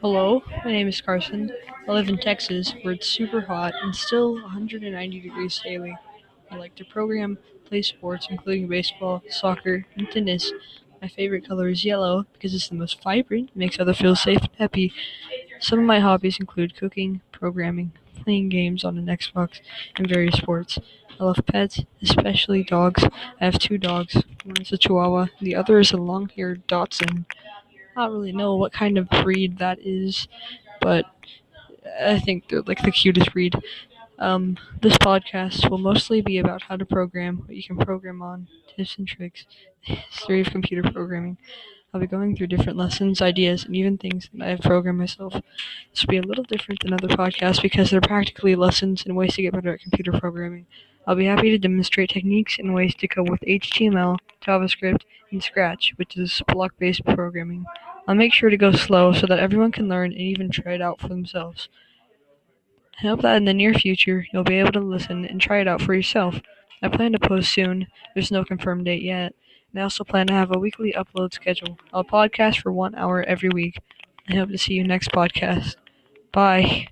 Hello, my name is Carson. I live in Texas where it's super hot and still 190 degrees daily. I like to program, play sports, including baseball, soccer, and tennis. My favorite color is yellow because it's the most vibrant, makes others feel safe and happy. Some of my hobbies include cooking, programming, playing games on an Xbox, and various sports. I love pets, especially dogs. I have two dogs. One is a Chihuahua, the other is a long haired Dachshund. Don't really know what kind of breed that is, but I think they're like the cutest breed. Um, this podcast will mostly be about how to program, what you can program on, tips and tricks, history of computer programming. I'll be going through different lessons, ideas, and even things that I have programmed myself. This will be a little different than other podcasts because they're practically lessons and ways to get better at computer programming. I'll be happy to demonstrate techniques and ways to code with HTML, JavaScript, and Scratch, which is block based programming. I'll make sure to go slow so that everyone can learn and even try it out for themselves. I hope that in the near future you'll be able to listen and try it out for yourself. I plan to post soon, there's no confirmed date yet, and I also plan to have a weekly upload schedule. I'll podcast for one hour every week. I hope to see you next podcast. Bye.